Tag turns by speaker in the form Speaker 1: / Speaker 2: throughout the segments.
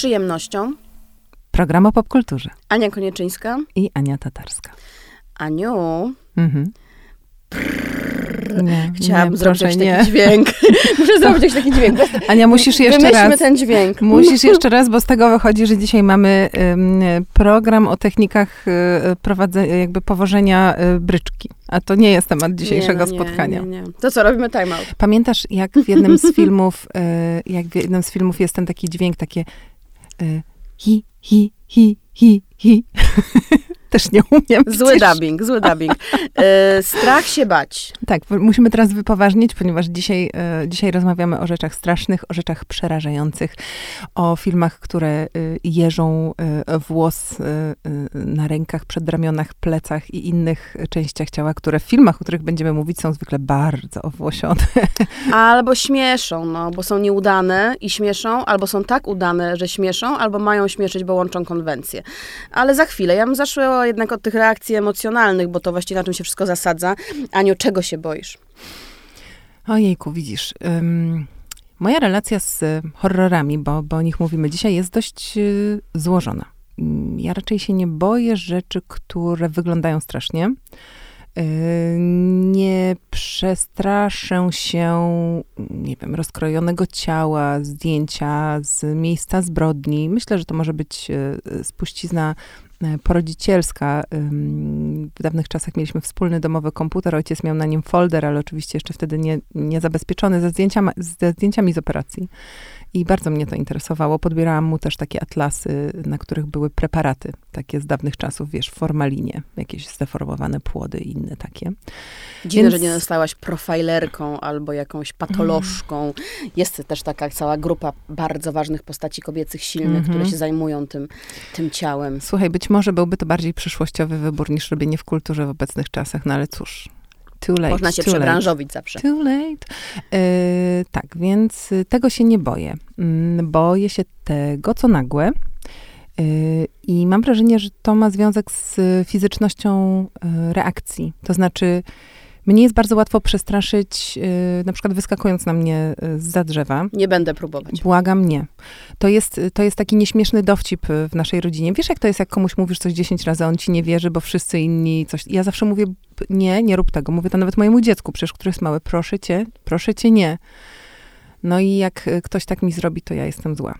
Speaker 1: przyjemnością
Speaker 2: Program o popkulturze.
Speaker 1: Ania Konieczyńska
Speaker 2: I Ania Tatarska.
Speaker 1: Aniu,
Speaker 2: Mhm. Nie,
Speaker 1: chciałabym
Speaker 2: nie,
Speaker 1: zrobić
Speaker 2: proszę,
Speaker 1: jakiś
Speaker 2: nie.
Speaker 1: taki dźwięk. Muszę zrobić jakiś taki dźwięk.
Speaker 2: Ania, musisz jeszcze
Speaker 1: Wymyślmy
Speaker 2: raz.
Speaker 1: ten dźwięk.
Speaker 2: Musisz jeszcze raz, bo z tego wychodzi, że dzisiaj mamy ym, program o technikach y, prowadze, jakby powożenia y, bryczki. A to nie jest temat dzisiejszego
Speaker 1: Nie, no nie,
Speaker 2: spotkania.
Speaker 1: Nie. To co, robimy time out.
Speaker 2: Pamiętasz, jak w jednym z filmów, y, jak w jednym z filmów jest ten taki dźwięk, takie y, hi, hi, hi, hi, hi. Też nie umiem.
Speaker 1: Zły
Speaker 2: przecież.
Speaker 1: dubbing, zły dubbing. E, strach się bać.
Speaker 2: Tak, musimy teraz wypoważnić, ponieważ dzisiaj, e, dzisiaj rozmawiamy o rzeczach strasznych, o rzeczach przerażających, o filmach, które e, jeżą e, włos e, e, na rękach, przedramionach, plecach i innych częściach ciała, które w filmach, o których będziemy mówić, są zwykle bardzo owłosione.
Speaker 1: Albo śmieszą, no, bo są nieudane i śmieszą, albo są tak udane, że śmieszą, albo mają śmieszyć, bo łączą konwencje. Ale za chwilę. Ja bym jednak od tych reakcji emocjonalnych, bo to właściwie na czym się wszystko zasadza. Aniu, czego się boisz?
Speaker 2: Ojejku, widzisz, ym, moja relacja z horrorami, bo, bo o nich mówimy dzisiaj, jest dość y, złożona. Ym, Ja raczej się nie boję rzeczy, które wyglądają strasznie. Y, Nie przestraszę się, nie wiem, rozkrojonego ciała, zdjęcia z miejsca zbrodni. Myślę, że to może być y, spuścizna porodzicielska. Ym, W dawnych czasach mieliśmy wspólny domowy komputer, ojciec miał na nim folder, ale oczywiście jeszcze wtedy nie, nie zabezpieczony ze, zdjęciami, ze zdjęciami z operacji. I bardzo mnie to interesowało. Podbierałam mu też takie atlasy, na których były preparaty, takie z dawnych czasów, wiesz, w formalinie, jakieś zdeformowane płody i inne takie.
Speaker 1: Dziwne,
Speaker 2: Więc-
Speaker 1: że nie zostałaś profilerką albo jakąś patolożką. Jest też taka cała grupa bardzo ważnych postaci kobiecych, silnych,
Speaker 2: Mhm.
Speaker 1: które się zajmują tym, tym ciałem.
Speaker 2: Słuchaj, być może byłby to bardziej przyszłościowy wybór niż robienie w kulturze w obecnych czasach, no ale cóż, too late,
Speaker 1: Można się
Speaker 2: too late.
Speaker 1: przebranżowić zawsze.
Speaker 2: Too late. E, tak, więc y, tego się nie boję. Mm, Boję się tego, co nagłe. Y, I mam wrażenie, że to ma związek z fizycznością reakcji. To znaczy, mnie jest bardzo łatwo przestraszyć, y, na przykład wyskakując na mnie y, za drzewa.
Speaker 1: Nie będę próbować.
Speaker 2: Błagam, nie. To jest, to jest taki nieśmieszny dowcip y, w naszej rodzinie. Wiesz, jak to jest, jak komuś mówisz coś 10 razy, a on ci nie wierzy, bo wszyscy inni coś... Ja zawsze mówię, "P- nie, nie rób tego. Mówię to nawet mojemu dziecku, przecież, które jest małe. Proszę cię, proszę cię, nie. No i jak ktoś tak mi zrobi, to ja jestem zła.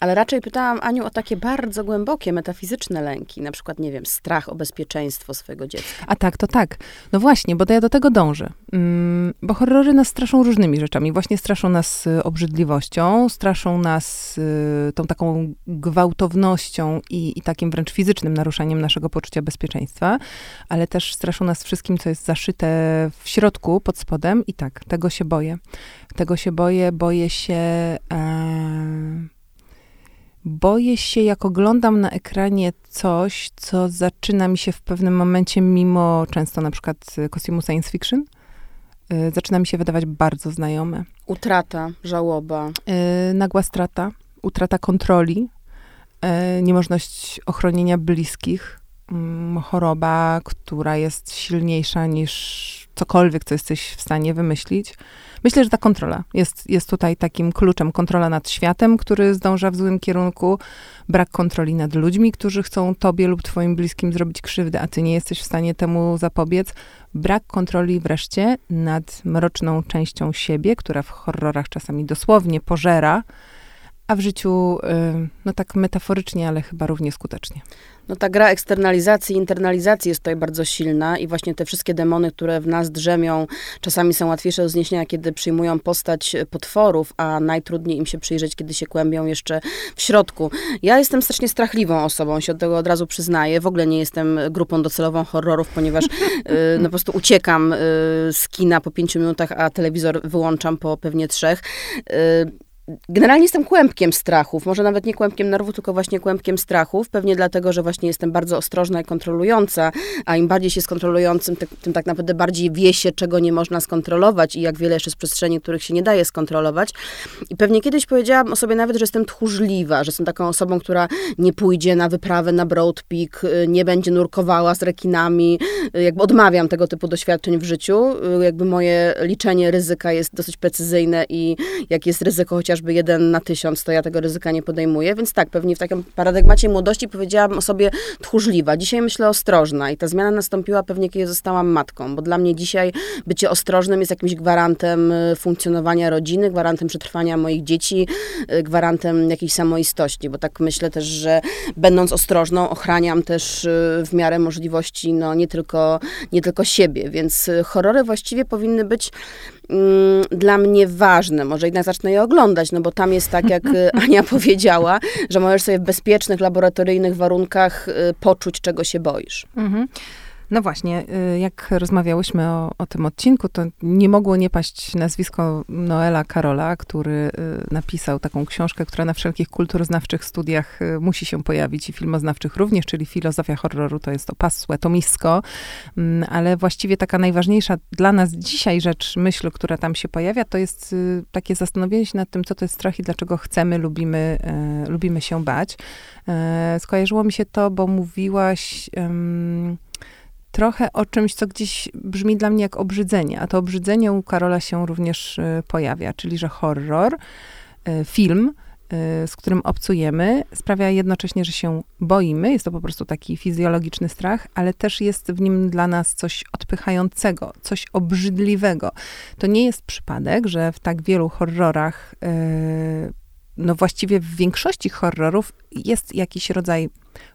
Speaker 1: Ale raczej pytałam Aniu o takie bardzo głębokie, metafizyczne lęki. Na przykład, nie wiem, strach o bezpieczeństwo swojego dziecka.
Speaker 2: A tak, to tak. No właśnie, bo ja do tego dążę. Mm, bo horrory nas straszą różnymi rzeczami. Właśnie straszą nas y, obrzydliwością, straszą nas y, tą taką gwałtownością i, i takim wręcz fizycznym naruszaniem naszego poczucia bezpieczeństwa, ale też straszą nas wszystkim, co jest zaszyte w środku, pod spodem. I tak, tego się boję. Tego się boję, boję się... E, boję się, jak oglądam na ekranie coś, co zaczyna mi się w pewnym momencie, mimo często na przykład y, kostiumu science fiction, y, zaczyna mi się wydawać bardzo znajome.
Speaker 1: Utrata, żałoba.
Speaker 2: Y, Nagła strata, utrata kontroli, y, niemożność ochronienia bliskich, mm, choroba, która jest silniejsza niż cokolwiek, co jesteś w stanie wymyślić. Myślę, że ta kontrola jest, jest tutaj takim kluczem. Kontrola nad światem, który zdąża w złym kierunku, brak kontroli nad ludźmi, którzy chcą tobie lub twoim bliskim zrobić krzywdę, a ty nie jesteś w stanie temu zapobiec. Brak kontroli wreszcie nad mroczną częścią siebie, która w horrorach czasami dosłownie pożera, a w życiu, no tak metaforycznie, ale chyba równie skutecznie.
Speaker 1: No ta gra eksternalizacji i internalizacji jest tutaj bardzo silna i właśnie te wszystkie demony, które w nas drzemią, czasami są łatwiejsze do zniesienia, kiedy przyjmują postać potworów, a najtrudniej im się przyjrzeć, kiedy się kłębią jeszcze w środku. Ja jestem strasznie strachliwą osobą, się od tego od razu przyznaję. W ogóle nie jestem grupą docelową horrorów, ponieważ y, no po prostu uciekam y, z kina po pięciu minutach, a telewizor wyłączam po pewnie trzech. Generalnie jestem kłębkiem strachów, może nawet nie kłębkiem nerwu, tylko właśnie kłębkiem strachów, pewnie dlatego, że właśnie jestem bardzo ostrożna i kontrolująca, a im bardziej się jest kontrolującym, ty- tym tak naprawdę bardziej wie się, czego nie można skontrolować i jak wiele jeszcze jest przestrzeni, których się nie daje skontrolować. I pewnie kiedyś powiedziałam o sobie nawet, że jestem tchórzliwa, że jestem taką osobą, która nie pójdzie na wyprawę na Broad Peak, y, nie będzie nurkowała z rekinami, y, jakby odmawiam tego typu doświadczeń w życiu, y, jakby moje liczenie ryzyka jest dosyć precyzyjne i jak jest ryzyko chociaż chociażby jeden na tysiąc, to ja tego ryzyka nie podejmuję, więc tak, pewnie w takim paradygmacie młodości powiedziałabym o sobie tchórzliwa. Dzisiaj myślę ostrożna i ta zmiana nastąpiła pewnie, kiedy zostałam matką, bo dla mnie dzisiaj bycie ostrożnym jest jakimś gwarantem y, funkcjonowania rodziny, gwarantem przetrwania moich dzieci, y, gwarantem jakiejś samoistości, bo tak myślę też, że będąc ostrożną, ochraniam też y, w miarę możliwości, no nie tylko, nie tylko siebie, więc horrory właściwie powinny być dla mnie ważne. Może jednak zacznę je oglądać, no bo tam jest tak, jak Ania powiedziała, że możesz sobie w bezpiecznych, laboratoryjnych warunkach poczuć, czego się boisz. Mhm.
Speaker 2: No właśnie, y, jak rozmawiałyśmy o, o, tym odcinku, to nie mogło nie paść nazwisko Noela Karola, który y, napisał taką książkę, która na wszelkich kulturoznawczych studiach y, musi się pojawić i filmoznawczych również, czyli Filozofia horroru, to jest to pasłe, to misko, mm, ale właściwie taka najważniejsza dla nas dzisiaj rzecz, myśl, która tam się pojawia, to jest takie zastanowienie się nad tym, co to jest strach i dlaczego chcemy, lubimy, lubimy się bać. Skojarzyło mi się to, bo mówiłaś trochę o czymś, co gdzieś brzmi dla mnie jak obrzydzenie, a to obrzydzenie u Karola się również y, pojawia, czyli że horror, y, film, y, z którym obcujemy, sprawia jednocześnie, że się boimy. Jest to po prostu taki fizjologiczny strach, ale też jest w nim dla nas coś odpychającego, coś obrzydliwego. To nie jest przypadek, że w tak wielu horrorach, no właściwie w większości horrorów jest jakiś rodzaj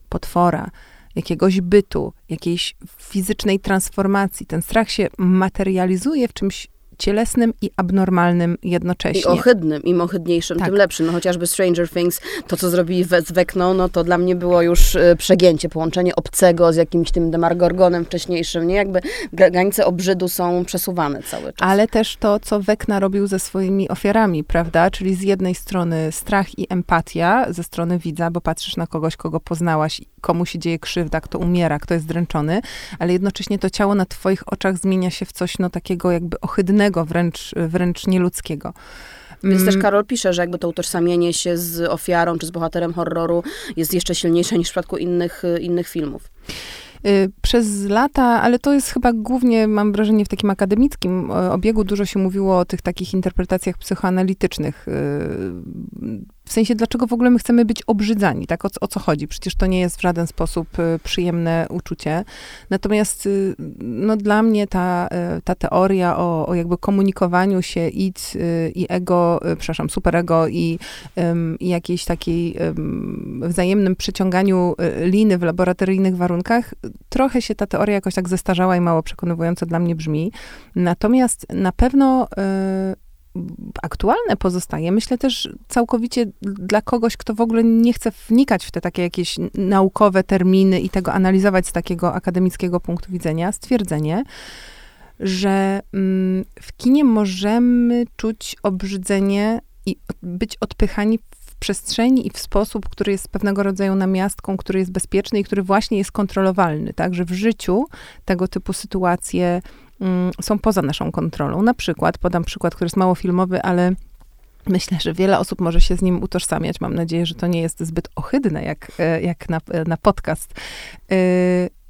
Speaker 2: potwora, jakiegoś bytu, jakiejś fizycznej transformacji. Ten strach się materializuje w czymś cielesnym i abnormalnym jednocześnie.
Speaker 1: I ohydnym, im ohydniejszym, tak. tym lepszym. No chociażby Stranger Things, to co zrobili z Wekną, no to dla mnie było już e, przegięcie, połączenie obcego z jakimś tym Demargorgonem wcześniejszym, nie? Jakby granice obrzydu są przesuwane cały czas.
Speaker 2: Ale też to, co Wekna robił ze swoimi ofiarami, prawda? Czyli z jednej strony strach i empatia ze strony widza, bo patrzysz na kogoś, kogo poznałaś, komu się dzieje krzywda, kto umiera, kto jest dręczony, ale jednocześnie to ciało na twoich oczach zmienia się w coś, no takiego jakby ohydnego, innego, wręcz, wręcz nieludzkiego.
Speaker 1: Więc też mm. Karol pisze, że jakby to utożsamienie się z ofiarą czy z bohaterem horroru jest jeszcze silniejsze niż w przypadku innych, innych filmów.
Speaker 2: Y, przez lata, ale to jest chyba głównie, mam wrażenie, w takim akademickim obiegu dużo się mówiło o tych takich interpretacjach psychoanalitycznych y, w sensie, dlaczego w ogóle my chcemy być obrzydzani, tak? O, o, co chodzi? Przecież to nie jest w żaden sposób y, przyjemne uczucie. Natomiast y, no, dla mnie ta, y, ta teoria o, o jakby komunikowaniu się id i ego, przepraszam, superego i, jakiejś takiej wzajemnym przyciąganiu liny w laboratoryjnych warunkach, trochę się ta teoria jakoś tak zestarzała i mało przekonywująco dla mnie brzmi. Natomiast na pewno aktualne pozostaje. Myślę też całkowicie dla kogoś, kto w ogóle nie chce wnikać w te takie jakieś naukowe terminy i tego analizować z takiego akademickiego punktu widzenia, stwierdzenie, że mm, w kinie możemy czuć obrzydzenie i być odpychani w przestrzeni i w sposób, który jest pewnego rodzaju namiastką, który jest bezpieczny i który właśnie jest kontrolowalny, tak, że w życiu tego typu sytuacje są poza naszą kontrolą. Na przykład, podam przykład, który jest mało filmowy, ale Myślę, że wiele osób może się z nim utożsamiać. Mam nadzieję, że to nie jest zbyt ohydne jak, e, jak na, na podcast.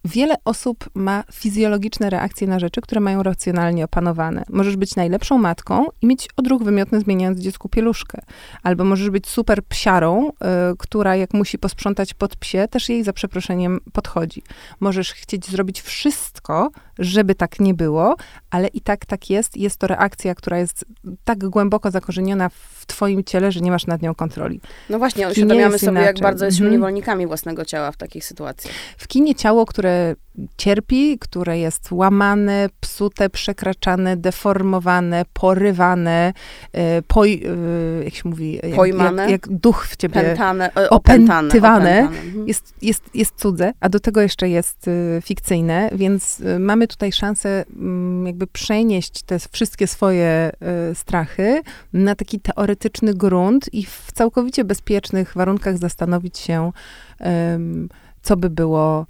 Speaker 2: Wiele osób ma fizjologiczne reakcje na rzeczy, które mają racjonalnie opanowane. Możesz być najlepszą matką i mieć odruch wymiotny, zmieniając dziecku pieluszkę. Albo możesz być super psiarą, y, która jak musi posprzątać pod psie, też jej za przeproszeniem podchodzi. Możesz chcieć zrobić wszystko, żeby tak nie było, ale i tak tak jest. Jest to reakcja, która jest tak głęboko zakorzeniona w twoim ciele, że nie masz nad nią kontroli.
Speaker 1: No właśnie, uświadamiamy sobie, inaczej. jak bardzo jesteśmy mm. niewolnikami własnego ciała w takich sytuacjach.
Speaker 2: W kinie ciało, które cierpi, które jest łamane, psute, przekraczane, deformowane, porywane, e, poj, e, jak się mówi, jak,
Speaker 1: Pojmane,
Speaker 2: jak, jak duch w ciebie
Speaker 1: Pętane,
Speaker 2: e, opętywane, mhm. jest, jest, jest cudze, a do tego jeszcze jest fikcyjne, więc mamy tutaj szansę mm, jakby przenieść te wszystkie swoje strachy na taki teoretyczny grunt i w całkowicie bezpiecznych warunkach zastanowić się, co by było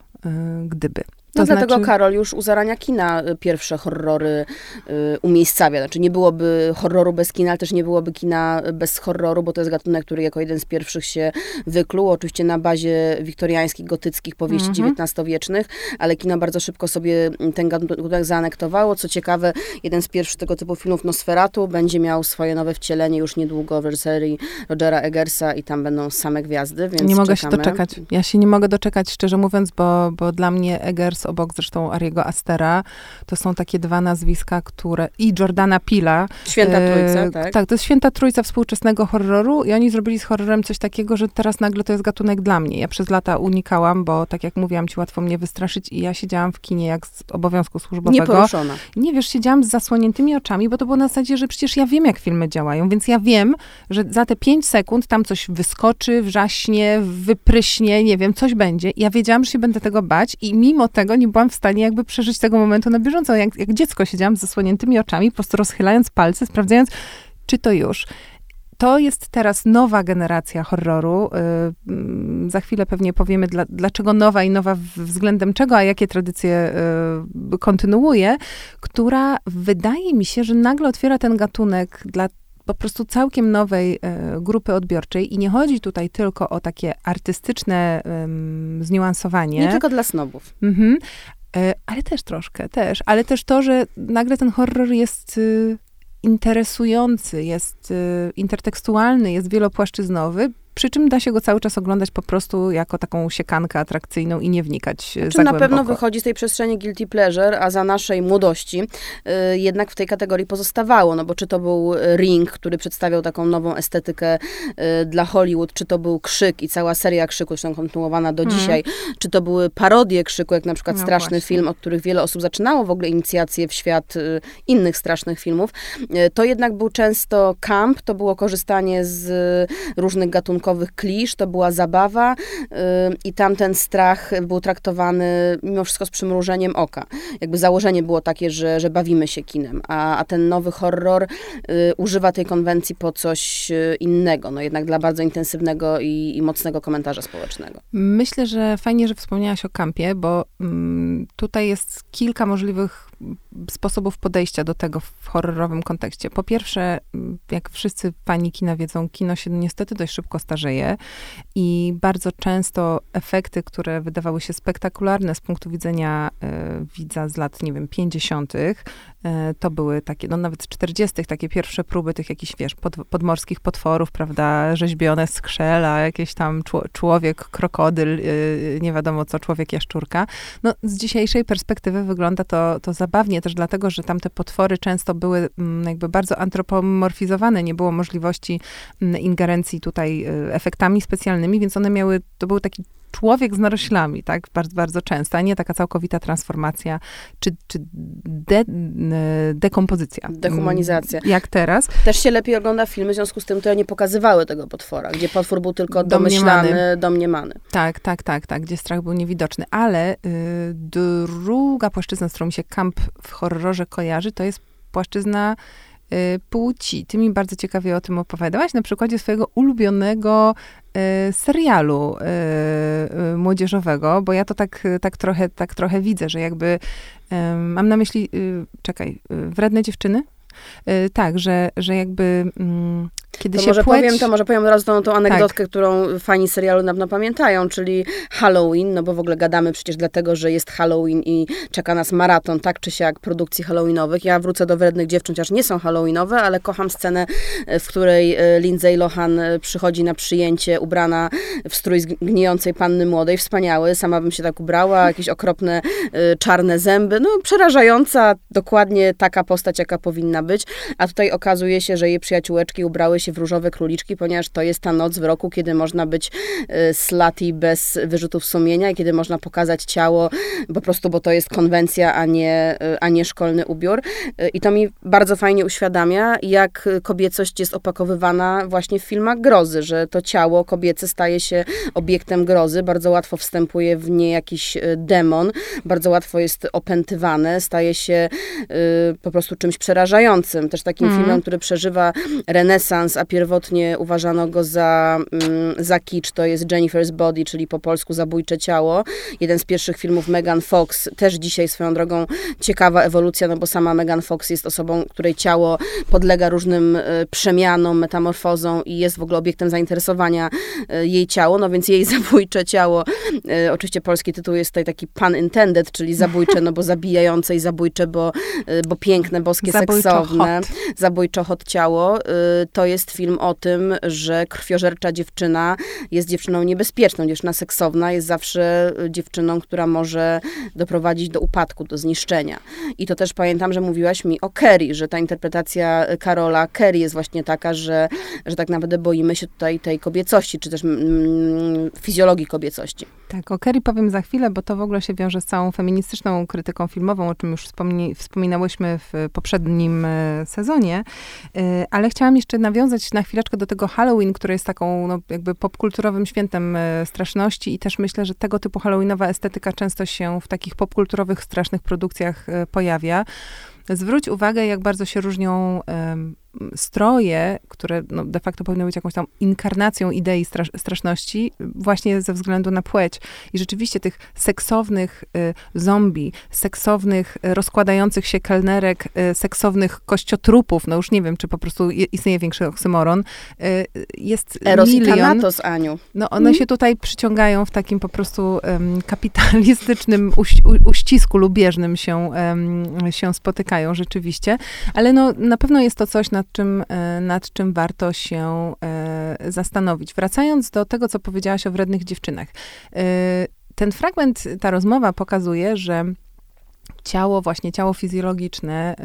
Speaker 2: gdyby.
Speaker 1: No
Speaker 2: To
Speaker 1: dlatego
Speaker 2: znaczy-
Speaker 1: Karol już u zarania kina y, pierwsze horrory y, umiejscawia. Znaczy nie byłoby horroru bez kina, ale też nie byłoby kina bez horroru, bo to jest gatunek, który jako jeden z pierwszych się wykluł. Oczywiście na bazie wiktoriańskich, gotyckich powieści
Speaker 2: Mhm.
Speaker 1: XIX-wiecznych, ale kino bardzo szybko sobie ten gatunek zaanektowało. Co ciekawe, jeden z pierwszych tego typu filmów Nosferatu będzie miał swoje nowe wcielenie już niedługo w reżyserii Rogera Eggersa i tam będą same gwiazdy, więc
Speaker 2: nie mogę
Speaker 1: czekamy.
Speaker 2: się doczekać. Ja się nie mogę doczekać, szczerze mówiąc, bo, bo dla mnie Eggers, obok zresztą Ariego Astera, to są takie dwa nazwiska, które... I Jordana Pila.
Speaker 1: Święta
Speaker 2: E,
Speaker 1: Trójca, tak?
Speaker 2: Tak, to jest święta trójca współczesnego horroru i oni zrobili z horrorem coś takiego, że teraz nagle to jest gatunek dla mnie. Ja przez lata unikałam, bo tak jak mówiłam ci, łatwo mnie wystraszyć i ja siedziałam w kinie jak z obowiązku służbowego.
Speaker 1: Nieporuszona.
Speaker 2: Nie wiesz, siedziałam z zasłoniętymi oczami, bo to było na zasadzie, że przecież ja wiem, jak filmy działają, więc ja wiem, że za te pięć sekund tam coś wyskoczy, wrzaśnie, wypryśnie, nie wiem, coś będzie. Ja wiedziałam, że się będę tego bać i mimo tego nie byłam w stanie jakby przeżyć tego momentu na bieżąco. Jak, jak dziecko siedziałam z zasłoniętymi oczami, po prostu rozchylając palce, sprawdzając, czy to już. To jest teraz nowa generacja horroru. Mm, za chwilę pewnie powiemy, dla, dlaczego nowa i nowa względem czego, a jakie tradycje yy, kontynuuje, która wydaje mi się, że nagle otwiera ten gatunek dla po prostu całkiem nowej e, grupy odbiorczej i nie chodzi tutaj tylko o takie artystyczne em, zniuansowanie.
Speaker 1: Nie tylko dla snobów.
Speaker 2: Mhm. E, Ale też troszkę, też. Ale też to, że nagle ten horror jest y, interesujący, jest y, intertekstualny, jest wielopłaszczyznowy, przy czym da się go cały czas oglądać po prostu jako taką siekankę atrakcyjną i nie wnikać y,
Speaker 1: Czy
Speaker 2: za
Speaker 1: na
Speaker 2: głęboko.
Speaker 1: pewno wychodzi z tej przestrzeni guilty pleasure, a za naszej młodości y, jednak w tej kategorii pozostawało, no bo czy to był Ring, który przedstawiał taką nową estetykę y, dla Hollywood, czy to był Krzyk i cała seria Krzyku, zresztą kontynuowana do
Speaker 2: Mhm.
Speaker 1: dzisiaj, czy to były parodie Krzyku, jak na przykład
Speaker 2: No
Speaker 1: Straszny
Speaker 2: właśnie.
Speaker 1: Film, od których wiele osób zaczynało w ogóle inicjację w świat y, innych strasznych filmów, to jednak był często camp, to było korzystanie z różnych klisz, to była zabawa y, i tam ten strach był traktowany mimo wszystko z przymrużeniem oka. Jakby założenie było takie, że, że bawimy się kinem, a, a ten nowy horror y, używa tej konwencji po coś y, innego, no jednak dla bardzo intensywnego i, i mocnego komentarza społecznego.
Speaker 2: Myślę, że fajnie, że wspomniałaś o kampie, bo mm, tutaj jest kilka możliwych sposobów podejścia do tego w horrorowym kontekście. Po pierwsze, jak wszyscy fani kina wiedzą, kino się niestety dość szybko starzeje i bardzo często efekty, które wydawały się spektakularne z punktu widzenia e, widza z lat, nie wiem, 50., e, to były takie, no nawet 40., takie pierwsze próby tych jakichś, wiesz, pod, podmorskich potworów, prawda, rzeźbione skrzela, jakieś tam czło, człowiek, krokodyl, yy, nie wiadomo co, człowiek jaszczurka. No, z dzisiejszej perspektywy wygląda to, to zabawnie też dlatego, że tamte potwory często były mm, jakby bardzo antropomorfizowane, nie było możliwości mm, ingerencji tutaj y, efektami specjalnymi, więc one miały, to był taki człowiek z naroślami, tak, bardzo, bardzo często, a nie taka całkowita transformacja, czy, czy de, dekompozycja.
Speaker 1: Dehumanizacja.
Speaker 2: Mm, Jak teraz.
Speaker 1: Też się lepiej ogląda filmy, w związku z tym, które nie pokazywały tego potwora, gdzie potwór był tylko
Speaker 2: Domniemany.
Speaker 1: domyślany, domniemany.
Speaker 2: Tak, tak, tak, tak, gdzie strach był niewidoczny. Ale y, druga płaszczyzna, z którą mi się kamp w horrorze kojarzy, to jest płaszczyzna płci. Ty mi bardzo ciekawie o tym opowiadałaś na przykładzie swojego ulubionego y, serialu y, y, młodzieżowego, bo ja to tak, tak, trochę, tak trochę widzę, że jakby y, mam na myśli, y, czekaj, y, wredne dziewczyny? Y, tak, że, że jakby mm, kiedy
Speaker 1: To
Speaker 2: się
Speaker 1: może
Speaker 2: płeć...
Speaker 1: powiem, to może powiem od razu tą, tą anegdotkę, którą fani serialu na pewno pamiętają, czyli Halloween, no bo w ogóle gadamy przecież dlatego, że jest Halloween i czeka nas maraton, tak czy siak, produkcji halloweenowych. Ja wrócę do Wrednych Dziewcząt, chociaż nie są halloweenowe, ale kocham scenę, e, w której e, Lindsay Lohan e, przychodzi na przyjęcie ubrana w strój gnijącej panny młodej, wspaniały, sama bym się tak ubrała, jakieś okropne czarne zęby, no przerażająca, dokładnie taka postać, jaka powinna być, a tutaj okazuje się, że jej przyjaciółeczki ubrały się w różowe króliczki, ponieważ to jest ta noc w roku, kiedy można być y, slutty bez wyrzutów sumienia i kiedy można pokazać ciało po prostu, bo to jest konwencja, a nie, y, a nie szkolny ubiór. Y, I to mi bardzo fajnie uświadamia, jak kobiecość jest opakowywana właśnie w filmach grozy, że to ciało kobiece staje się obiektem grozy, bardzo łatwo wstępuje w nie jakiś demon, bardzo łatwo jest opętywane, staje się y, po prostu czymś przerażającym. Też takim
Speaker 2: Mhm.
Speaker 1: filmem, który przeżywa renesans romans, a pierwotnie uważano go za, mm, za kicz, to jest Jennifer's Body, czyli po polsku Zabójcze Ciało. Jeden z pierwszych filmów Megan Fox, też dzisiaj swoją drogą ciekawa ewolucja, no bo sama Megan Fox jest osobą, której ciało podlega różnym y, przemianom, metamorfozom i jest w ogóle obiektem zainteresowania y, jej ciało, no więc jej Zabójcze Ciało, y, oczywiście polski tytuł jest tutaj taki pun intended, czyli zabójcze, no bo zabijające i zabójcze, bo, bo piękne, boskie,
Speaker 2: Zabójczo
Speaker 1: seksowne.
Speaker 2: hot.
Speaker 1: Zabójczo hot ciało. To jest film o tym, że krwiożercza dziewczyna jest dziewczyną niebezpieczną. Dziewczyna seksowna jest zawsze dziewczyną, która może doprowadzić do upadku, do zniszczenia. I to też pamiętam, że mówiłaś mi o Kerry, że ta interpretacja Karola Kerry jest właśnie taka, że, że tak naprawdę boimy się tutaj tej kobiecości, czy też mm, fizjologii kobiecości.
Speaker 2: Tak, o Kerry powiem za chwilę, bo to w ogóle się wiąże z całą feministyczną krytyką filmową, o czym już wspomni, wspominałyśmy w poprzednim e, sezonie. E, ale chciałam jeszcze nawiązać na chwileczkę do tego Halloween, które jest taką no, jakby popkulturowym świętem e, straszności i też myślę, że tego typu halloweenowa estetyka często się w takich popkulturowych, strasznych produkcjach pojawia. Zwróć uwagę, jak bardzo się różnią stroje, które no, de facto powinny być jakąś tam inkarnacją idei strasz straszności, właśnie ze względu na płeć. I rzeczywiście tych seksownych y, zombie, seksownych, y, rozkładających się kelnerek, y, seksownych kościotrupów, no już nie wiem, czy po prostu istnieje większy oksymoron, y, jest
Speaker 1: Eros
Speaker 2: milion.
Speaker 1: i Thanatos, Aniu.
Speaker 2: No one się tutaj przyciągają w takim po prostu kapitalistycznym uś, u, uścisku lubieżnym się, się spotykają rzeczywiście, ale no na pewno jest to coś, nad czym, e, nad czym warto się e, zastanowić. Wracając do tego, co powiedziałaś o wrednych dziewczynach. E, ten fragment, ta rozmowa pokazuje, że ciało, właśnie ciało fizjologiczne,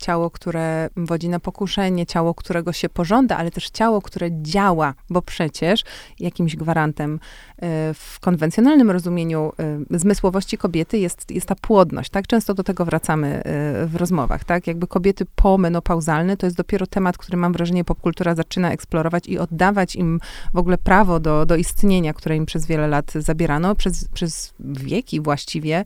Speaker 2: ciało, które wodzi na pokuszenie, ciało, którego się pożąda, ale też ciało, które działa, bo przecież jakimś gwarantem w konwencjonalnym rozumieniu e, zmysłowości kobiety jest, jest ta płodność, tak? Często do tego wracamy e, w rozmowach, tak? Jakby kobiety pomenopauzalne to jest dopiero temat, który mam wrażenie popkultura zaczyna eksplorować i oddawać im w ogóle prawo do, do istnienia, które im przez wiele lat zabierano, przez, przez wieki właściwie.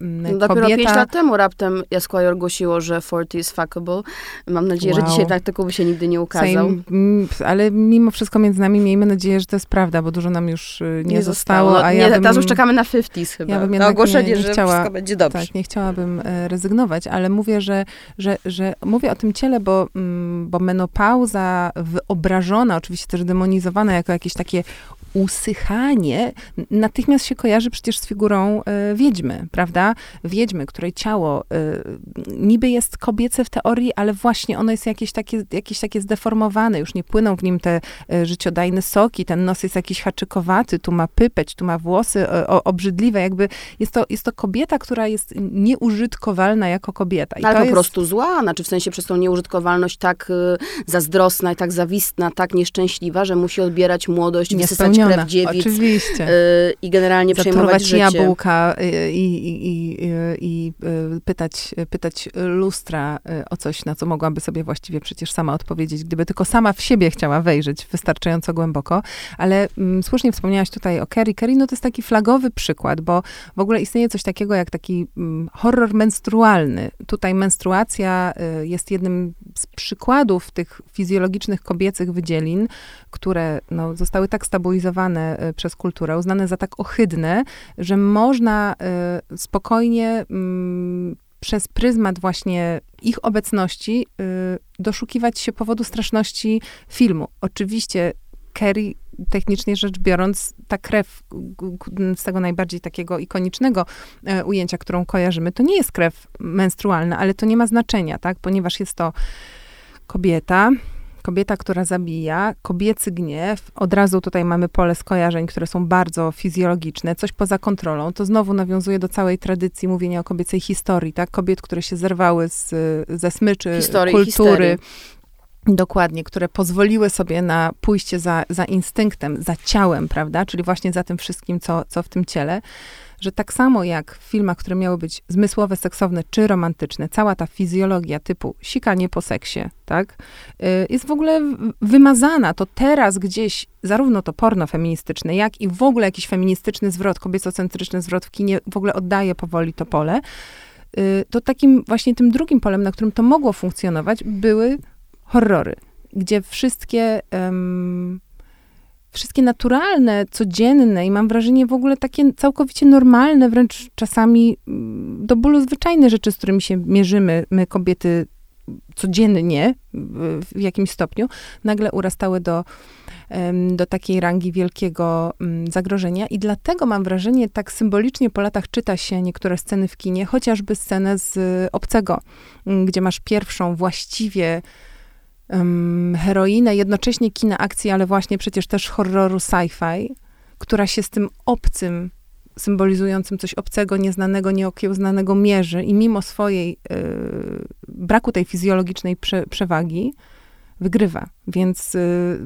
Speaker 1: No dopiero kobieta... 5 lat temu raptem Esquire ogłosiło, że 40 is fuckable. Mam nadzieję, wow. że dzisiaj tak artykuł by się nigdy nie ukazał.
Speaker 2: Same, ale mimo wszystko między nami miejmy nadzieję, że to jest prawda, bo dużo nam już y, nie, nie zostało.
Speaker 1: zostało.
Speaker 2: a
Speaker 1: nie,
Speaker 2: ja bym,
Speaker 1: teraz już czekamy na 50 chyba. Ja bym na ogłoszenie, nie, nie że chciała, wszystko będzie dobrze.
Speaker 2: Tak, nie chciałabym e, rezygnować, ale mówię, że, że, że mówię o tym ciele, bo, mm, bo menopauza wyobrażona, oczywiście też demonizowana jako jakieś takie usychanie natychmiast się kojarzy przecież z figurą y, wiedźmy, prawda? Wiedźmy, której ciało y, niby jest kobiece w teorii, ale właśnie ono jest jakieś takie, jakieś takie zdeformowane, już nie płyną w nim te y, życiodajne soki, ten nos jest jakiś haczykowaty, tu ma pypeć, tu ma włosy obrzydliwe, jakby jest to, jest to kobieta, która jest nieużytkowalna jako kobieta.
Speaker 1: I ale po jest... prostu zła, znaczy w sensie przez tą nieużytkowalność tak zazdrosna i tak zawistna, tak nieszczęśliwa, że musi odbierać młodość, wysysać dziewic.
Speaker 2: Oczywiście.
Speaker 1: Y, I generalnie przejmować życie.
Speaker 2: jabłka y, i, i, i, i, y, pytać, pytać lustra o coś, na co mogłaby sobie właściwie przecież sama odpowiedzieć, gdyby tylko sama w siebie chciała wejrzeć wystarczająco głęboko. Ale mm, słusznie wspomniałaś tutaj o Kerry. Kerry no to jest taki flagowy przykład, bo w ogóle istnieje coś takiego jak taki mm, horror menstrualny. Tutaj menstruacja jest jednym z przykładów tych fizjologicznych kobiecych wydzielin, które no, zostały tak stabilizowane e, przez kulturę, uznane za tak ohydne, że można e, spokojnie mm, przez pryzmat właśnie ich obecności e, doszukiwać się powodu straszności filmu. Oczywiście Kerry technicznie rzecz biorąc, ta krew z tego najbardziej takiego ikonicznego ujęcia, którą kojarzymy, to nie jest krew menstrualna, ale to nie ma znaczenia, tak? Ponieważ jest to kobieta, kobieta, która zabija, kobiecy gniew, od razu tutaj mamy pole skojarzeń, które są bardzo fizjologiczne, coś poza kontrolą. To znowu nawiązuje do całej tradycji mówienia o kobiecej historii, tak? Kobiet, które się zerwały z, ze smyczy Historii, kultury. Dokładnie, które pozwoliły sobie na pójście za, za instynktem, za ciałem, prawda? Czyli właśnie za tym wszystkim, co, co w tym ciele że tak samo jak w filmach, które miały być zmysłowe, seksowne czy romantyczne, cała ta fizjologia typu sikanie po seksie, tak, y, jest w ogóle wymazana. To teraz gdzieś zarówno to porno feministyczne, jak i w ogóle jakiś feministyczny zwrot, kobiecocentryczny zwrot w kinie w ogóle oddaje powoli to pole. Y, to takim właśnie tym drugim polem, na którym to mogło funkcjonować, były horrory gdzie wszystkie um, wszystkie naturalne, codzienne i mam wrażenie w ogóle takie całkowicie normalne, wręcz czasami mm, do bólu zwyczajne rzeczy, z którymi się mierzymy, my kobiety codziennie w jakimś stopniu, nagle urastały do, do takiej rangi wielkiego mm, zagrożenia. I dlatego mam wrażenie, tak symbolicznie po latach czyta się niektóre sceny w kinie, chociażby scenę z Obcego, mm, gdzie masz pierwszą właściwie um, heroinę, jednocześnie kina akcji, ale właśnie przecież też horroru sci-fi, która się z tym obcym, symbolizującym coś obcego, nieznanego, nieokiełznanego mierzy i mimo swojej y, braku tej fizjologicznej prze, przewagi wygrywa. Więc y,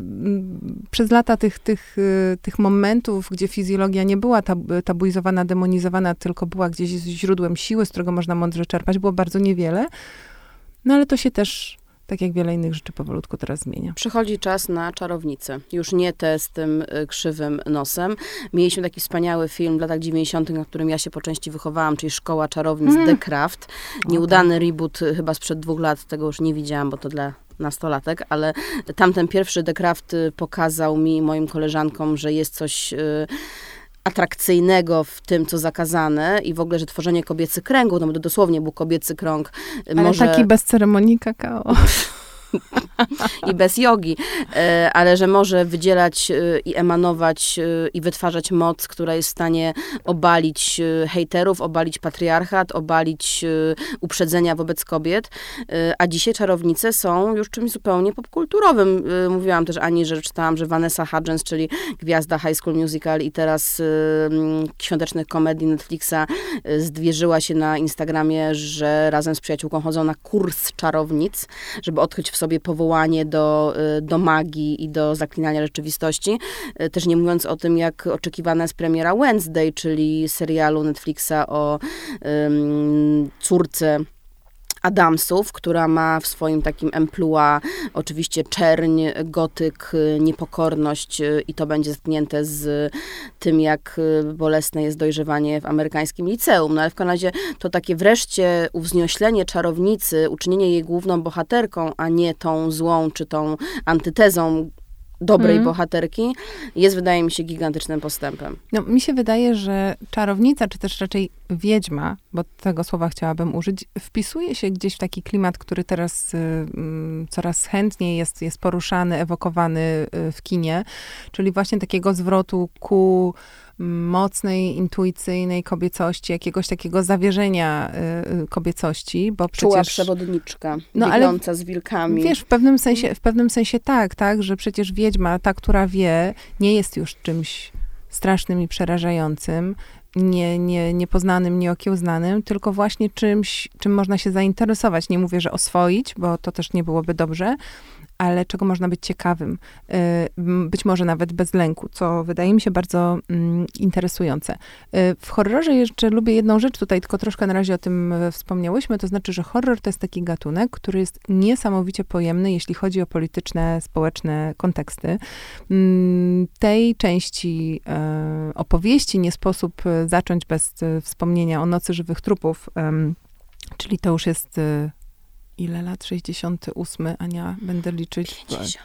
Speaker 2: przez lata tych, tych, y, tych momentów, gdzie fizjologia nie była tab tabuizowana, demonizowana, tylko była gdzieś źródłem siły, z którego można mądrze czerpać, było bardzo niewiele. No ale to się też tak jak wiele innych rzeczy powolutku teraz zmienia.
Speaker 1: Przychodzi czas na czarownicę. Już nie te z tym y, krzywym nosem. Mieliśmy taki wspaniały film w latach 90., na którym ja się po części wychowałam, czyli Szkoła Czarownic mm. The Craft. Nieudany tak. reboot y, chyba sprzed dwóch lat, tego już nie widziałam, bo to dla nastolatek, ale tamten pierwszy The Craft y, pokazał mi moim koleżankom, że jest coś... Yy, atrakcyjnego w tym, co zakazane i w ogóle, że tworzenie kobiecy kręgu, no bo dosłownie był kobiecy krąg.
Speaker 2: Ale może... taki bez ceremonii kakao.
Speaker 1: i bez jogi, e, ale że może wydzielać e, i emanować e, i wytwarzać moc, która jest w stanie obalić hejterów, obalić patriarchat, obalić uprzedzenia wobec kobiet. A dzisiaj czarownice są już czymś zupełnie popkulturowym. Mówiłam też Ani, że czytałam, że Vanessa Hudgens, czyli gwiazda High School Musical i teraz świątecznych komedii Netflixa zdwierzyła się na Instagramie, że razem z przyjaciółką chodzą na kurs czarownic, żeby odkryć w sobie powołanie do, y, do magii i do zaklinania rzeczywistości. Y, też nie mówiąc o tym, jak oczekiwana jest premiera Wednesday, czyli serialu Netflixa o um, córce Adamsów, która ma w swoim takim emploi oczywiście czerń, gotyk, niepokorność y, i to będzie zetknięte z tym, jak y, bolesne jest dojrzewanie w amerykańskim liceum. No ale w Kanadzie to takie wreszcie uwznioślenie czarownicy, uczynienie jej główną bohaterką, a nie tą złą czy tą antytezą dobrej mm. bohaterki, jest, wydaje mi się, gigantycznym postępem.
Speaker 2: No, mi się wydaje, że czarownica, czy też raczej wiedźma, bo tego słowa chciałabym użyć, wpisuje się gdzieś w taki klimat, który teraz y, y, coraz chętniej jest, jest poruszany, ewokowany y, w kinie, czyli właśnie takiego zwrotu ku mocnej, intuicyjnej kobiecości, jakiegoś takiego zawierzenia y, y kobiecości, bo przecież...
Speaker 1: Czuła przewodniczka, no, biegnąca ale, z wilkami.
Speaker 2: Wiesz, w pewnym, sensie, w pewnym sensie tak, tak, że przecież wiedźma, ta, która wie, nie jest już czymś strasznym i przerażającym, nie, nie, niepoznanym, nieokiełznanym, tylko właśnie czymś, czym można się zainteresować. Nie mówię, że oswoić, bo to też nie byłoby dobrze, ale czego można być ciekawym, y, być może nawet bez lęku, co wydaje mi się bardzo mm, interesujące. Y, w horrorze jeszcze lubię jedną rzecz, tutaj tylko troszkę na razie o tym e, wspomniałyśmy, to znaczy, że horror to jest taki gatunek, który jest niesamowicie pojemny, jeśli chodzi o polityczne, społeczne konteksty. Mm, tej części e, opowieści nie sposób e, zacząć bez wspomnienia o Nocy Żywych Trupów, czyli to już jest ile lat? 68, Ania, będę liczyć.
Speaker 1: 50.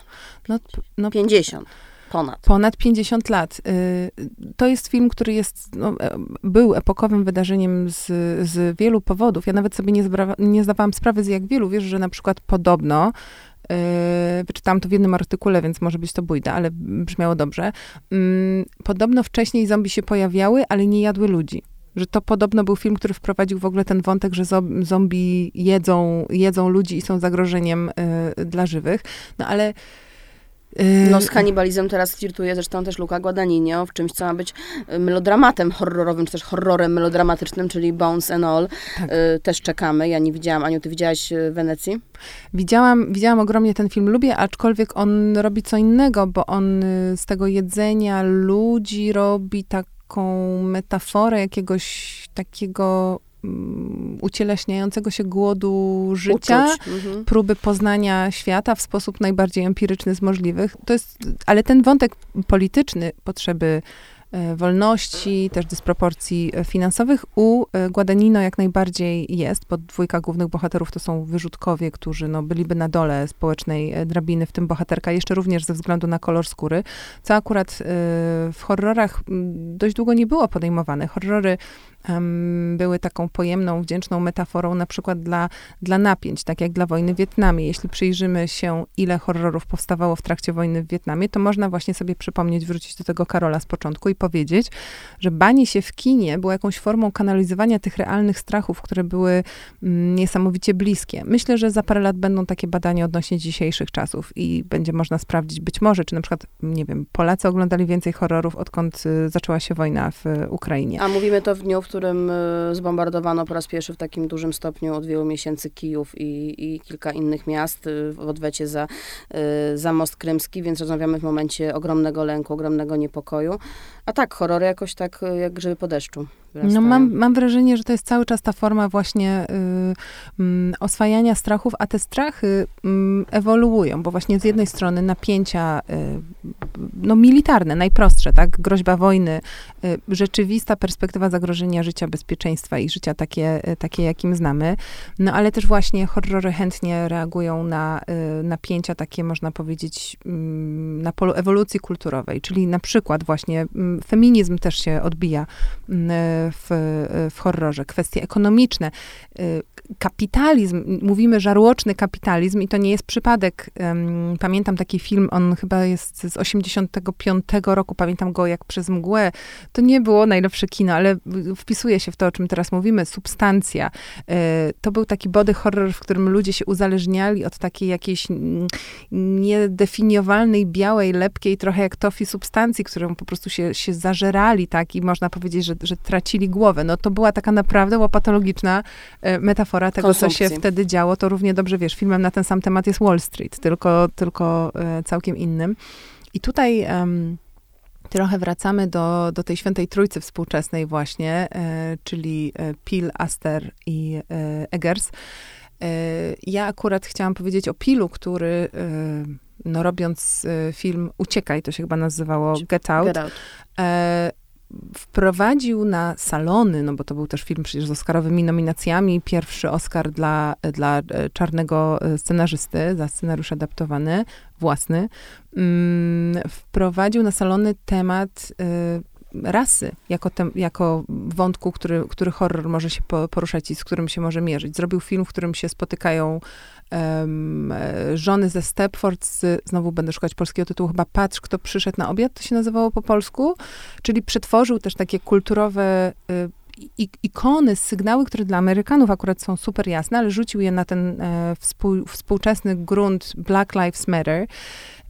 Speaker 1: No, no, 50. Ponad.
Speaker 2: Ponad 50 lat. Y, to jest film, który jest, no, e, był epokowym wydarzeniem z, z wielu powodów. Ja nawet sobie nie, nie zdawałam sprawy z jak wielu. Wiesz, że na przykład podobno wyczytałam to w jednym artykule, więc może być to bójda, ale brzmiało dobrze. Yy, podobno wcześniej zombie się pojawiały, ale nie jadły ludzi że to podobno był film, który wprowadził w ogóle ten wątek, że zombie jedzą, jedzą ludzi i są zagrożeniem y, dla żywych. No ale
Speaker 1: y, no z kanibalizmem teraz flirtuje zresztą też Luca Guadagnino w czymś, co ma być y, melodramatem horrorowym, czy też horrorem melodramatycznym, czyli Bones and All. Tak. Y, też czekamy. Ja nie widziałam. Aniu, ty widziałaś w Wenecji?
Speaker 2: Widziałam, widziałam ogromnie ten film. Lubię, aczkolwiek on robi co innego, bo on z tego jedzenia ludzi robi tak taką metaforę jakiegoś takiego um, ucieleśniającego się głodu życia, mhm. próby poznania świata w sposób najbardziej empiryczny z możliwych. To jest, ale ten wątek polityczny potrzeby wolności, też dysproporcji e, finansowych. U e, Guadagnino jak najbardziej jest, bo dwójka głównych bohaterów to są wyrzutkowie, którzy no, byliby na dole społecznej drabiny, w tym bohaterka, jeszcze również ze względu na kolor skóry, co akurat w horrorach dość długo nie było podejmowane. Horrory były taką pojemną, wdzięczną metaforą na przykład dla, dla napięć, tak jak dla wojny w Wietnamie. Jeśli przyjrzymy się, ile horrorów powstawało w trakcie wojny w Wietnamie, to można właśnie sobie przypomnieć, wrócić do tego Karola z początku i powiedzieć, że banie się w kinie było jakąś formą kanalizowania tych realnych strachów, które były mm, niesamowicie bliskie. Myślę, że za parę lat będą takie badania odnośnie dzisiejszych czasów i będzie można sprawdzić być może, czy na przykład, nie wiem, Polacy oglądali więcej horrorów, odkąd y, zaczęła się wojna w Ukrainie.
Speaker 1: A mówimy to w dniu, w którym y, zbombardowano po raz pierwszy w takim dużym stopniu od wielu miesięcy Kijów i, i kilka innych miast y, w odwecie za, y, za most krymski, więc rozmawiamy w momencie ogromnego lęku, ogromnego niepokoju. A tak, horrory jakoś tak jak grzyby po deszczu.
Speaker 2: No mam, mam wrażenie, że to jest cały czas ta forma właśnie y, y, oswajania strachów, a te strachy y, ewoluują, bo właśnie z jednej strony napięcia no militarne, najprostsze, tak, groźba wojny, rzeczywista perspektywa zagrożenia życia, bezpieczeństwa i życia takie, y, takie jakim znamy, no ale też właśnie horrory chętnie reagują na napięcia takie, można powiedzieć, mm, na polu ewolucji kulturowej, czyli na przykład właśnie mm, feminizm też się odbija mm, w, w horrorze, kwestie ekonomiczne. Y, kapitalizm, mówimy żarłoczny kapitalizm i to nie jest przypadek. Pamiętam taki film, on chyba jest z 85 roku, pamiętam go jak przez mgłę. To nie było najlepsze kino, ale wpisuje się w to, o czym teraz mówimy, substancja. Y, to był taki body horror, w którym ludzie się uzależniali od takiej jakiejś niedefiniowalnej, białej, lepkiej, trochę jak tofi substancji, którą po prostu się, się zażerali, tak, i można powiedzieć, że, że tracili głowę. No to była taka naprawdę łopatologiczna e, metafora tego, co się wtedy działo. To równie dobrze, wiesz, filmem na ten sam temat jest Wall Street, tylko, tylko e, całkiem innym. I tutaj... Um, trochę wracamy do, do tej świętej trójcy współczesnej właśnie, e, czyli e, Pil, Aster i e, Eggers. E, ja akurat chciałam powiedzieć o Pilu, który no robiąc film Uciekaj, to się chyba nazywało Get Out, Get out wprowadził na salony, no bo to był też film przecież z Oscarowymi nominacjami, pierwszy Oscar dla, dla e, czarnego e, scenarzysty za scenariusz adaptowany, własny, mm, wprowadził na salony temat y, rasy, jako, tem, jako wątku, który, który horror może się poruszać i z którym się może mierzyć. Zrobił film, w którym się spotykają um, żony ze Stepford, z, znowu będę szukać polskiego tytułu, chyba Patrz, kto przyszedł na obiad, to się nazywało po polsku, czyli przetworzył też takie kulturowe y, ikony, sygnały, które dla Amerykanów akurat są super jasne, ale rzucił je na ten e, współ, współczesny grunt Black Lives Matter.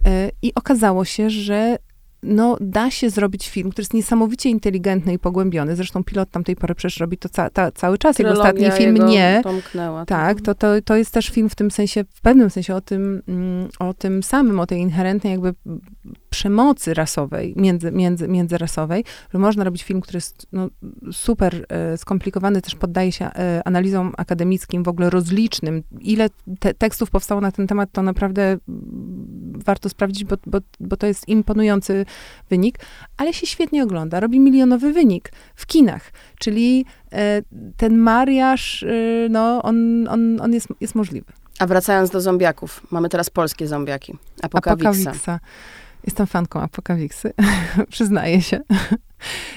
Speaker 2: E, I okazało się, że no, da się zrobić film, który jest niesamowicie inteligentny i pogłębiony. Zresztą pilot tamtej pory przecież robi to ca, ta, cały czas. Jego ostatni film nie.
Speaker 1: Pomknęła,
Speaker 2: tak, to, to, to jest też film w tym sensie, w pewnym sensie o tym, mm, o tym samym, o tej inherentnej jakby przemocy rasowej, między, między, międzyrasowej, że można robić film, który jest no, super e, skomplikowany, też poddaje się e, analizom akademickim, w ogóle rozlicznym. Ile te, tekstów powstało na ten temat, to naprawdę warto sprawdzić, bo, bo, bo to jest imponujący wynik, ale się świetnie ogląda. Robi milionowy wynik w kinach, czyli e, ten mariaż, e, no, on, on, on jest, jest możliwy.
Speaker 1: A wracając do zombiaków, mamy teraz polskie zombiaki. Apokawiksa.
Speaker 2: Jestem fanką Apokawiksy, przyznaję się.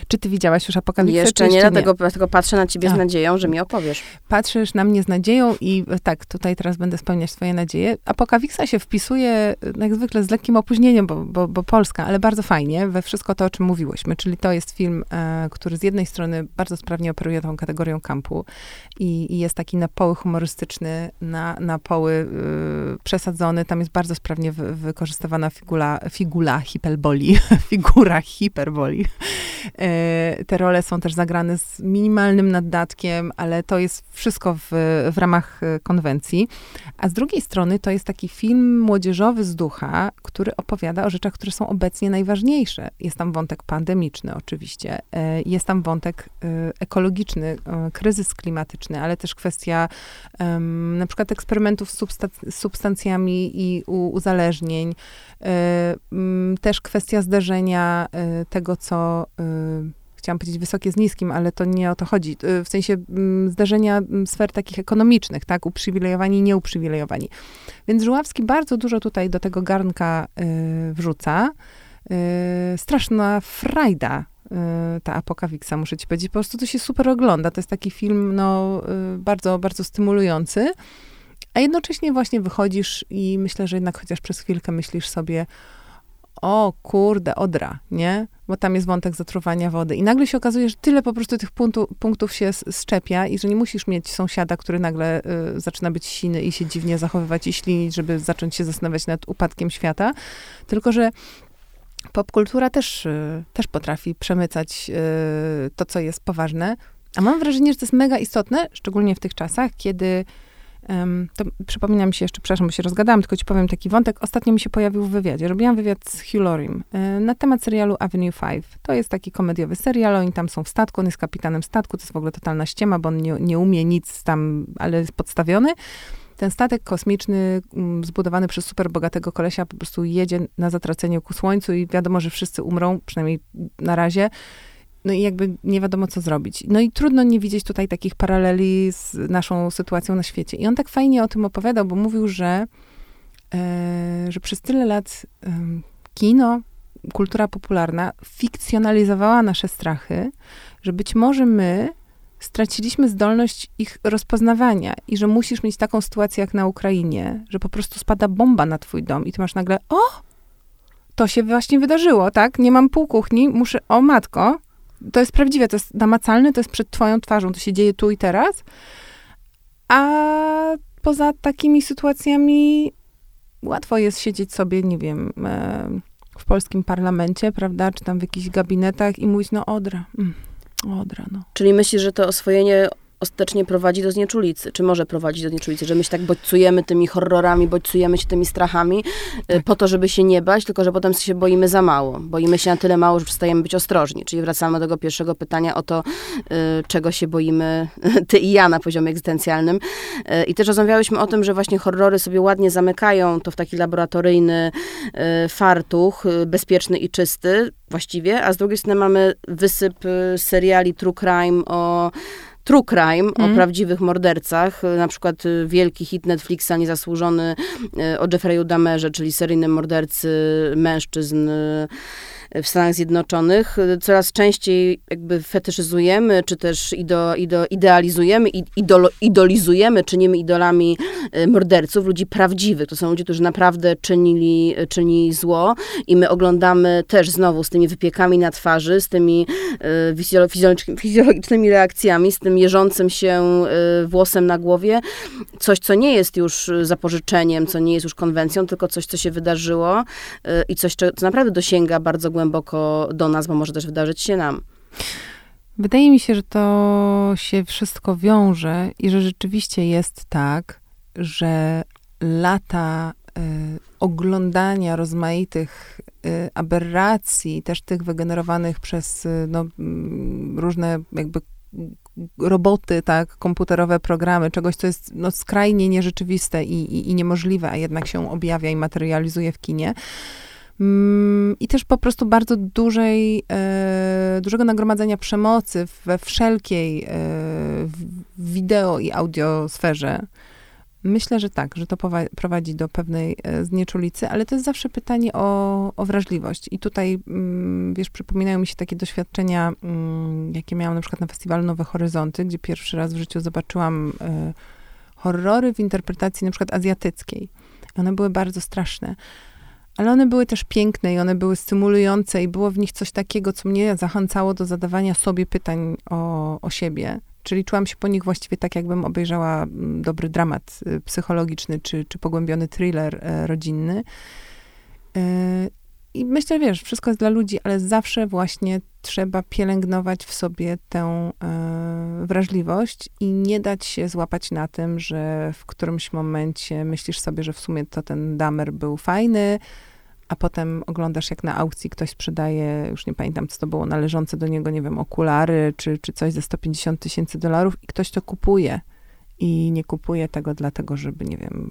Speaker 2: Czy ty widziałaś już Apokalipsę?
Speaker 1: Jeszcze nie, jeszcze dlatego, dlatego patrzę na ciebie A. z nadzieją, że mi opowiesz.
Speaker 2: Patrzysz na mnie z nadzieją i tak, tutaj teraz będę spełniać swoje nadzieje. Apokalipsa się wpisuje, jak zwykle z lekkim opóźnieniem, bo, bo, bo Polska, ale bardzo fajnie, we wszystko to, o czym mówiłyśmy. Czyli to jest film, e, który z jednej strony bardzo sprawnie operuje tą kategorią kampu i, i jest taki na poły humorystyczny, na, na poły y, przesadzony. Tam jest bardzo sprawnie wy, wykorzystywana figura, figura hiperboli, figura hiperboli. E, te role są też zagrane z minimalnym naddatkiem, ale to jest wszystko w, w ramach e, konwencji. A z drugiej strony to jest taki film młodzieżowy z ducha, który opowiada o rzeczach, które są obecnie najważniejsze. Jest tam wątek pandemiczny oczywiście, e, jest tam wątek ekologiczny, kryzys klimatyczny, ale też kwestia na przykład eksperymentów z substancjami i uzależnień, też kwestia zderzenia tego, co chciałam powiedzieć wysokie z niskim, ale to nie o to chodzi. W sensie mm, zderzenia mm, sfer takich ekonomicznych, tak, uprzywilejowani i nieuprzywilejowani. Więc Żuławski bardzo dużo tutaj do tego garnka y, wrzuca. Y, straszna frajda y, ta Apokawiksa, muszę ci powiedzieć. Po prostu to się super ogląda. To jest taki film, no, y, bardzo, bardzo stymulujący. A jednocześnie właśnie wychodzisz i myślę, że jednak chociaż przez chwilkę myślisz sobie, o kurde, Odra, nie? Bo tam jest wątek zatruwania wody. I nagle się okazuje, że tyle po prostu tych punktu, punktów się szczepia i że nie musisz mieć sąsiada, który nagle y, zaczyna być siny i się dziwnie zachowywać i ślinić, żeby zacząć się zastanawiać nad upadkiem świata. Tylko, że popkultura też, y, też potrafi przemycać y, to, co jest poważne. A mam wrażenie, że to jest mega istotne, szczególnie w tych czasach, kiedy to przypomina mi się jeszcze, przepraszam, bo się rozgadałam, tylko ci powiem taki wątek. Ostatnio mi się pojawił w wywiadzie. Robiłam wywiad z Hugh y, na temat serialu Avenue 5. To jest taki komediowy serial, oni tam są w statku, on jest kapitanem statku, to jest w ogóle totalna ściema, bo on nie, nie umie nic tam, ale jest podstawiony. Ten statek kosmiczny, um, zbudowany przez super bogatego kolesia, po prostu jedzie na zatracenie ku słońcu i wiadomo, że wszyscy umrą, przynajmniej na razie. No i jakby nie wiadomo, co zrobić. No i trudno nie widzieć tutaj takich paraleli z naszą sytuacją na świecie. I on tak fajnie o tym opowiadał, bo mówił, że, e, że przez tyle lat e, kino, kultura popularna fikcjonalizowała nasze strachy, że być może my straciliśmy zdolność ich rozpoznawania i że musisz mieć taką sytuację jak na Ukrainie, że po prostu spada bomba na twój dom i ty masz nagle, o, to się właśnie wydarzyło, tak? Nie mam pół kuchni, muszę, o matko, to jest prawdziwe, to jest namacalne, to jest przed twoją twarzą, to się dzieje tu i teraz. A poza takimi sytuacjami łatwo jest siedzieć sobie, nie wiem, e, w polskim parlamencie, prawda, czy tam w jakichś gabinetach i mówić, no odra, mm, odra, no.
Speaker 1: Czyli myślisz, że to oswojenie ostatecznie prowadzi do znieczulicy, czy może prowadzić do znieczulicy, że my się tak bodźcujemy tymi horrorami, bodźcujemy się tymi strachami y, tak. po to, żeby się nie bać, tylko że potem się boimy za mało. Boimy się na tyle mało, że przestajemy być ostrożni. Czyli wracamy do tego pierwszego pytania o to, y, czego się boimy ty i ja na poziomie egzystencjalnym. Y, I też rozmawiałyśmy o tym, że właśnie horrory sobie ładnie zamykają to w taki laboratoryjny fartuch, bezpieczny i czysty właściwie, a z drugiej strony mamy wysyp seriali true crime o true crime, mm. o prawdziwych mordercach, na przykład y, wielki hit Netflixa niezasłużony y, o Jeffrey'u Damerze, czyli seryjnym mordercy mężczyzn y, w Stanach Zjednoczonych coraz częściej jakby fetyszyzujemy, czy też ido, ido, idealizujemy, idolo, idolizujemy, czynimy idolami e, morderców, ludzi prawdziwych. To są ludzie, którzy naprawdę czynili, czynili zło i my oglądamy też znowu z tymi wypiekami na twarzy, z tymi e, fizjologicznymi reakcjami, z tym jeżącym się e, włosem na głowie, coś, co nie jest już zapożyczeniem, co nie jest już konwencją, tylko coś, co się wydarzyło i coś, co naprawdę dosięga bardzo głęboko do nas, bo może też wydarzyć się nam.
Speaker 2: Wydaje mi się, że to się wszystko wiąże i że rzeczywiście jest tak, że lata y, oglądania rozmaitych y, aberracji, też tych wygenerowanych przez y, no, różne jakby roboty, tak, komputerowe programy, czegoś, co jest no, skrajnie nierzeczywiste i, i, i niemożliwe, a jednak się objawia i materializuje w kinie I też po prostu bardzo dużej, e, dużego nagromadzenia przemocy we wszelkiej e, wideo i audiosferze. Myślę, że tak, że to prowadzi do pewnej e, znieczulicy, ale to jest zawsze pytanie o, o wrażliwość. I tutaj, mm, wiesz, przypominają mi się takie doświadczenia, mm, jakie miałam na przykład na festiwalu Nowe Horyzonty, gdzie pierwszy raz w życiu zobaczyłam horrory w interpretacji na przykład azjatyckiej. One były bardzo straszne ale one były też piękne i one były stymulujące i było w nich coś takiego, co mnie zachęcało do zadawania sobie pytań o, o siebie. Czyli czułam się po nich właściwie tak, jakbym obejrzała mm, dobry dramat y, psychologiczny czy, czy pogłębiony thriller e, rodzinny. E, I myślę, wiesz, wszystko jest dla ludzi, ale zawsze właśnie trzeba pielęgnować w sobie tę e, wrażliwość i nie dać się złapać na tym, że w którymś momencie myślisz sobie, że w sumie to ten damer był fajny, a potem oglądasz, jak na aukcji ktoś sprzedaje, już nie pamiętam, co to było, należące do niego, nie wiem, okulary, czy, czy coś ze 150 tysięcy dolarów i ktoś to kupuje. I nie kupuje tego dlatego, żeby, nie wiem,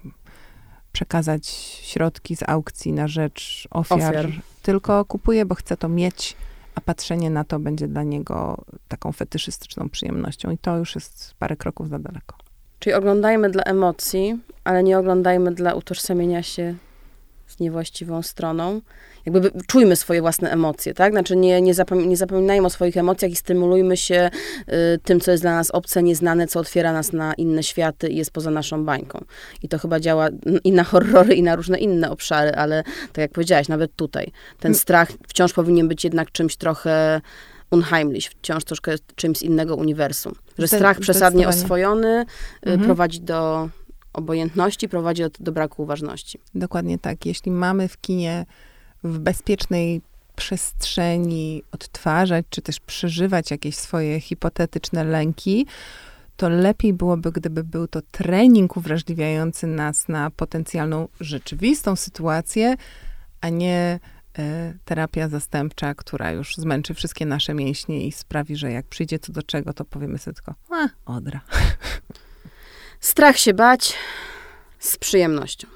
Speaker 2: przekazać środki z aukcji na rzecz ofiar, ofiar. tylko kupuje, bo chce to mieć, a patrzenie na to będzie dla niego taką fetyszystyczną przyjemnością. I to już jest parę kroków za daleko.
Speaker 1: Czyli oglądajmy dla emocji, ale nie oglądajmy dla utożsamienia się z niewłaściwą stroną. Jakby czujmy swoje własne emocje, tak? Znaczy nie, nie, zapom nie zapominajmy o swoich emocjach i stymulujmy się y, tym, co jest dla nas obce, nieznane, co otwiera nas na inne światy i jest poza naszą bańką. I to chyba działa i na horrory, i na różne inne obszary, ale tak jak powiedziałaś, nawet tutaj. Ten mm. strach wciąż powinien być jednak czymś trochę unheimlich, wciąż troszkę czymś z innego uniwersum. Że strach przesadnie oswojony y, mhm. prowadzi do obojętności, prowadzi do, braku uważności.
Speaker 2: Dokładnie tak. Jeśli mamy w kinie w bezpiecznej przestrzeni odtwarzać, czy też przeżywać jakieś swoje hipotetyczne lęki, to lepiej byłoby, gdyby był to trening uwrażliwiający nas na potencjalną rzeczywistą sytuację, a nie y, terapia zastępcza, która już zmęczy wszystkie nasze mięśnie i sprawi, że jak przyjdzie co do czego, to powiemy sobie tylko, a, odra.
Speaker 1: Strach się bać z przyjemnością.